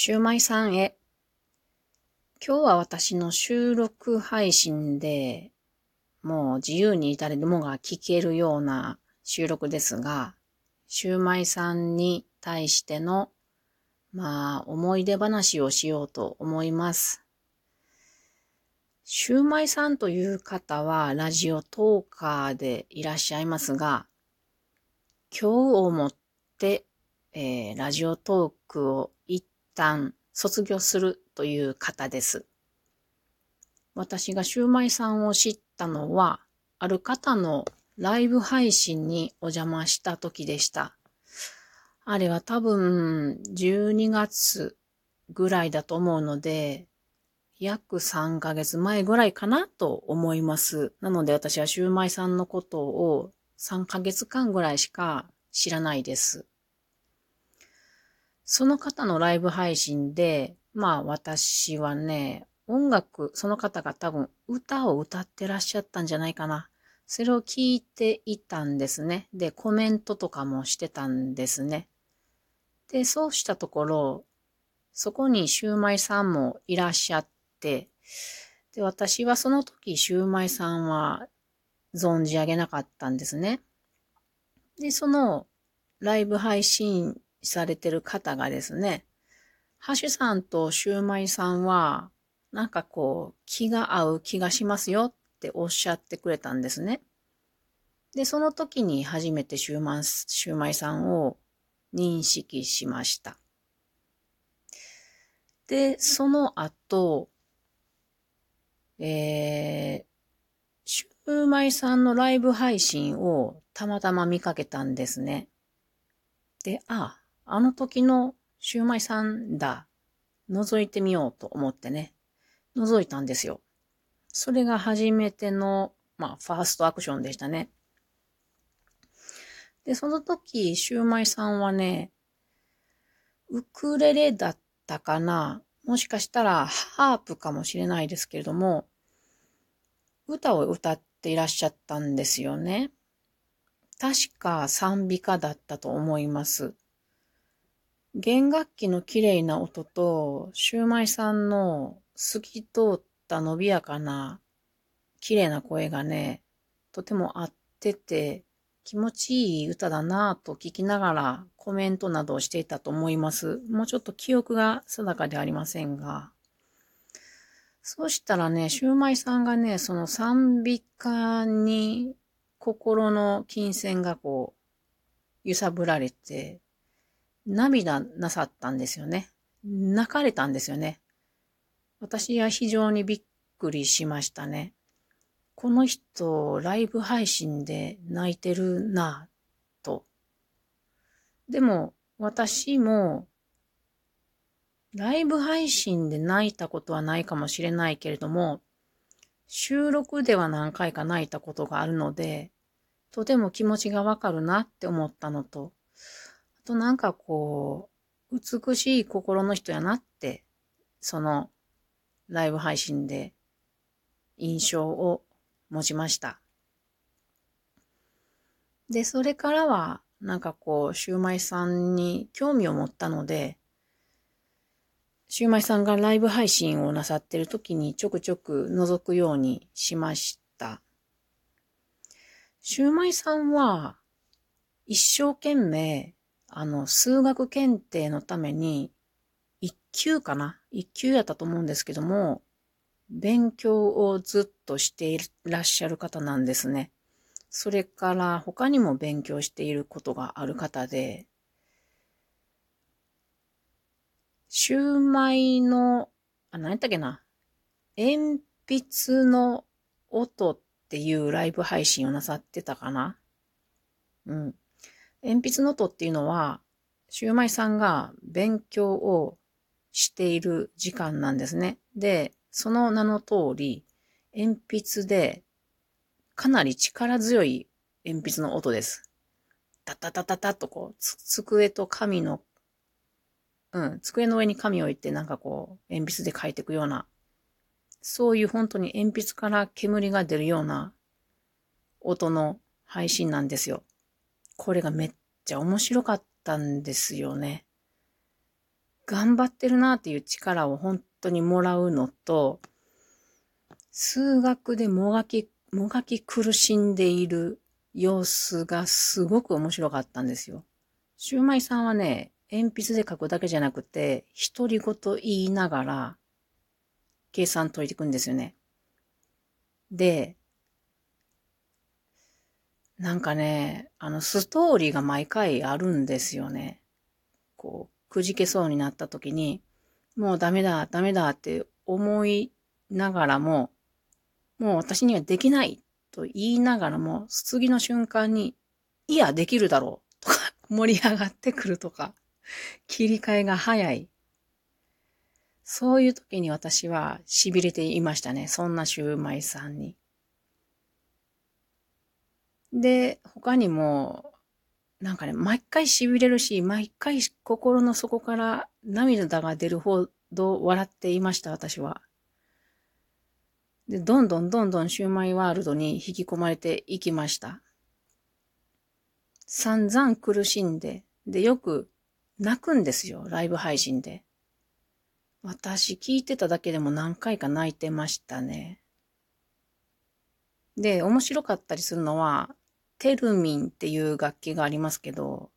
シューマイさんへ。今日は私の収録配信で、もう自由に誰でもが聞けるような収録ですが、シューマイさんに対しての、まあ、思い出話をしようと思います。シューマイさんという方はラジオトーカーでいらっしゃいますが、今日をもって、えー、ラジオトークを一旦卒業するという方です。私がシューマイさんを知ったのは、ある方のライブ配信にお邪魔した時でした。あれは多分12月ぐらいだと思うので、約3ヶ月前ぐらいかなと思います。なので私はシューマイさんのことを3ヶ月間ぐらいしか知らないです。その方のライブ配信で、まあ私はね、音楽、その方が多分歌を歌ってらっしゃったんじゃないかな。それを聞いていたんですね。で、コメントとかもしてたんですね。で、そうしたところ、そこにシューマイさんもいらっしゃって、で、私はその時シューマイさんは存じ上げなかったんですね。で、そのライブ配信されてる方がですね、ハシュさんとシューマイさんは、なんかこう、気が合う気がしますよっておっしゃってくれたんですね。で、その時に初めてシューマイシューマイさんを認識しました。で、その後、えー、シューマイさんのライブ配信をたまたま見かけたんですね。で、ああ、あの時のシューマイさんだ。覗いてみようと思ってね、覗いたんですよ。それが初めての、まあ、ファーストアクションでしたね。で、その時、シューマイさんはね、ウクレレだったかなもしかしたらハープかもしれないですけれども、歌を歌っていらっしゃったんですよね。確か賛美歌だったと思います。弦楽器の綺麗な音と、シューマイさんの透き通った伸びやかな綺麗な声がね、とても合ってて、気持ちいい歌だなぁと聞きながらコメントなどをしていたと思います。もうちょっと記憶が定かでありませんが。そうしたらね、シューマイさんがね、その賛美歌に心の金銭がこう、揺さぶられて、涙なさったんですよね。泣かれたんですよね。私は非常にびっくりしましたね。この人、ライブ配信で泣いてるなぁ、と。でも、私も、ライブ配信で泣いたことはないかもしれないけれども、収録では何回か泣いたことがあるので、とても気持ちがわかるなって思ったのと、となんかこう、美しい心の人やなって、そのライブ配信で印象を持ちました。で、それからは、なんかこう、シューマイさんに興味を持ったので、シューマイさんがライブ配信をなさってる時にちょくちょく覗くようにしました。シューマイさんは一生懸命あの、数学検定のために、一級かな？一級やったと思うんですけども、勉強をずっとしていらっしゃる方なんですね。それから他にも勉強していることがある方で、シューマイの、あ、何やったっけな？鉛筆の音っていうライブ配信をなさってたかな？うん。鉛筆の音っていうのは、シューマイさんが勉強をしている時間なんですね。で、その名の通り、鉛筆でかなり力強い鉛筆の音です。タタタタタとこう、机と紙の、うん、机の上に紙を置いてなんかこう、鉛筆で書いていくような、そういう本当に鉛筆から煙が出るような音の配信なんですよ。これがめっちゃ面白かったんですよね。頑張ってるなっていう力を本当にもらうのと、数学でもがき、もがき苦しんでいる様子がすごく面白かったんですよ。シューマイさんはね、鉛筆で書くだけじゃなくて、独り言言いながら、計算解いていくんですよね。で、なんかね、あの、ストーリーが毎回あるんですよね。こう、くじけそうになった時に、もうダメだ、ダメだって思いながらも、もう私にはできないと言いながらも、次の瞬間に、いや、できるだろうとか、盛り上がってくるとか、切り替えが早い。そういう時に私は痺れていましたね。そんなシューマイさんに。で、他にも、なんかね、毎回痺れるし、毎回心の底から涙が出るほど笑っていました、私は。で、どんどんどんどんシューマイワールドに引き込まれていきました。散々苦しんで、で、よく泣くんですよ、ライブ配信で。私聞いてただけでも何回か泣いてましたね。で、面白かったりするのは、テルミンっていう楽器がありますけど、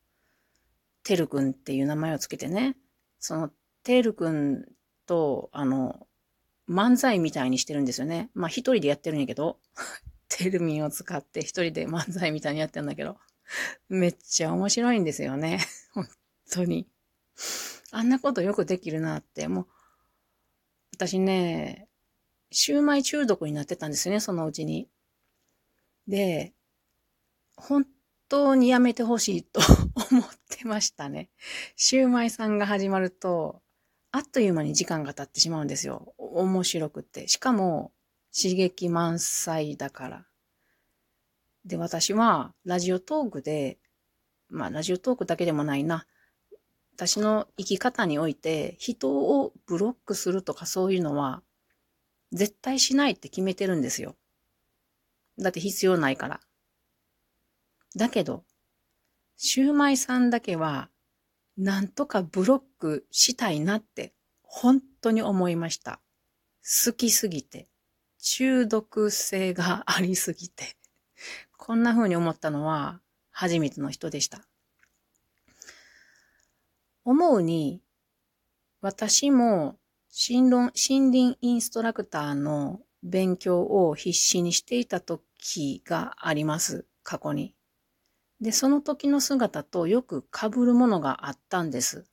テル君っていう名前をつけてね、そのテル君と、あの、漫才みたいにしてるんですよね。まあ一人でやってるんやけど、テルミンを使って一人で漫才みたいにやってるんだけど、めっちゃ面白いんですよね。本当に。あんなことよくできるなって、もう、私ね、シューマイ中毒になってたんですよね、そのうちに。で、本当にやめてほしいと 思ってましたね。シューマイさんが始まると、あっという間に時間が経ってしまうんですよ。面白くって。しかも、刺激満載だから。で、私は、ラジオトークで、まあ、ラジオトークだけでもないな。私の生き方において、人をブロックするとかそういうのは、絶対しないって決めてるんですよ。だって必要ないから。だけど、シューマイさんだけは、なんとかブロックしたいなって、本当に思いました。好きすぎて、中毒性がありすぎて、こんな風に思ったのは初めての人でした。思うに、私も森林インストラクターの勉強を必死にしていた時があります、過去に。で、その時の姿とよく被るものがあったんです。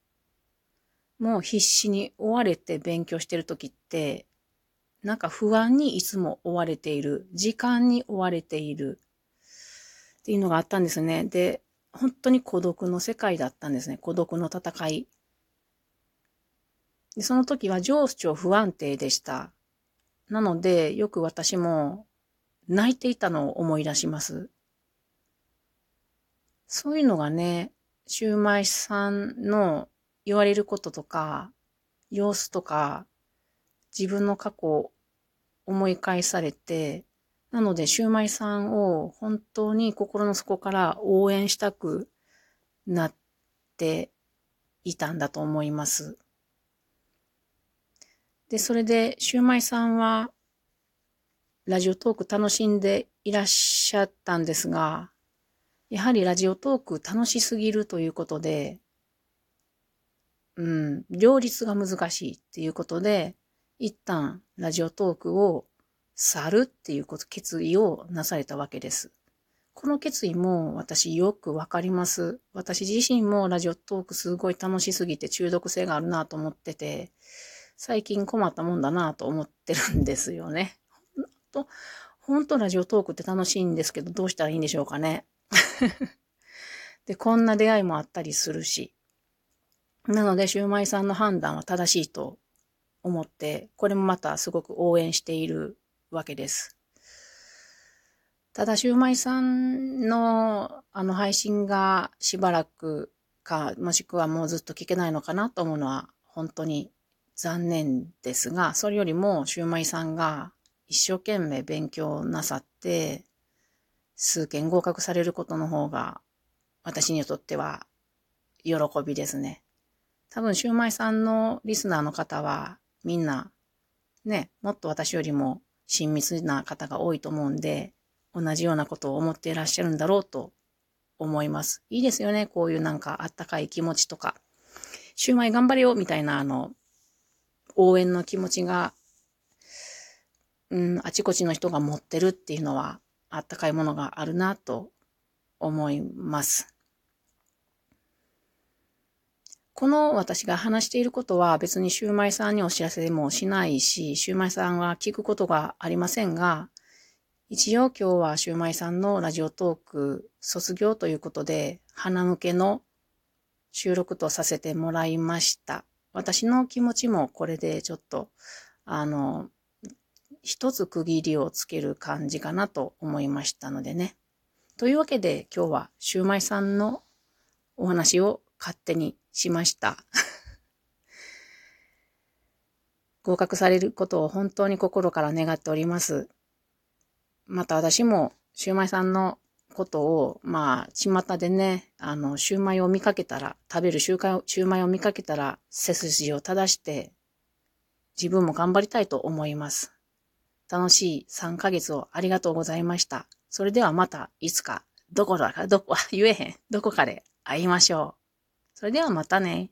もう必死に追われて勉強してる時って、なんか不安にいつも追われている、時間に追われているっていうのがあったんですね。で、本当に孤独の世界だったんですね。孤独の戦い。でその時は情緒不安定でした。なので、よく私も泣いていたのを思い出します。そういうのがね、シューマイさんの言われることとか、様子とか、自分の過去を思い返されて、なので、シューマイさんを本当に心の底から応援したくなっていたんだと思います。で、それで、シューマイさんは、ラジオトーク楽しんでいらっしゃったんですが、やはりラジオトーク楽しすぎるということで、うん、両立が難しいっていうことで、一旦ラジオトークを去るっていうこと、決意をなされたわけです。この決意も私よくわかります。私自身もラジオトークすごい楽しすぎて中毒性があるなと思ってて、最近困ったもんだなと思ってるんですよね。ほんと、ほんとラジオトークって楽しいんですけど、どうしたらいいんでしょうかね。で、こんな出会いもあったりするし。なので、シューマイさんの判断は正しいと思って、これもまたすごく応援しているわけです。ただ、シューマイさんのあの配信がしばらくか、もしくはもうずっと聞けないのかなと思うのは本当に残念ですが、それよりもシューマイさんが一生懸命勉強なさって、数件合格されることの方が、私にとっては喜びですね。多分、シューマイさんのリスナーの方は、みんな、ね、もっと私よりも親密な方が多いと思うんで、同じようなことを思っていらっしゃるんだろうと思います。いいですよね。こういうなんかあったかい気持ちとか。シューマイ頑張れよみたいなあの、応援の気持ちが、うん、あちこちの人が持ってるっていうのは、あったかいものがあるなと思います。この私が話していることは別にシューマイさんにお知らせもしないし、シューマイさんは聞くことがありませんが、一応今日はシューマイさんのラジオトーク卒業ということで、花向けの収録とさせてもらいました。私の気持ちもこれでちょっと、あの、一つ区切りをつける感じかなと思いましたのでね。というわけで今日はシューマイさんのお話を勝手にしました。合格されることを本当に心から願っております。また私も、シューマイさんのことを、まあ、巷でね、あの、シューマイを見かけたら、食べるシューマイを見かけたら、背筋を正して、自分も頑張りたいと思います。楽しい3ヶ月をありがとうございました。それではまた、いつか、どこだか、どこ、言えへん、どこかで会いましょう。それではまたね。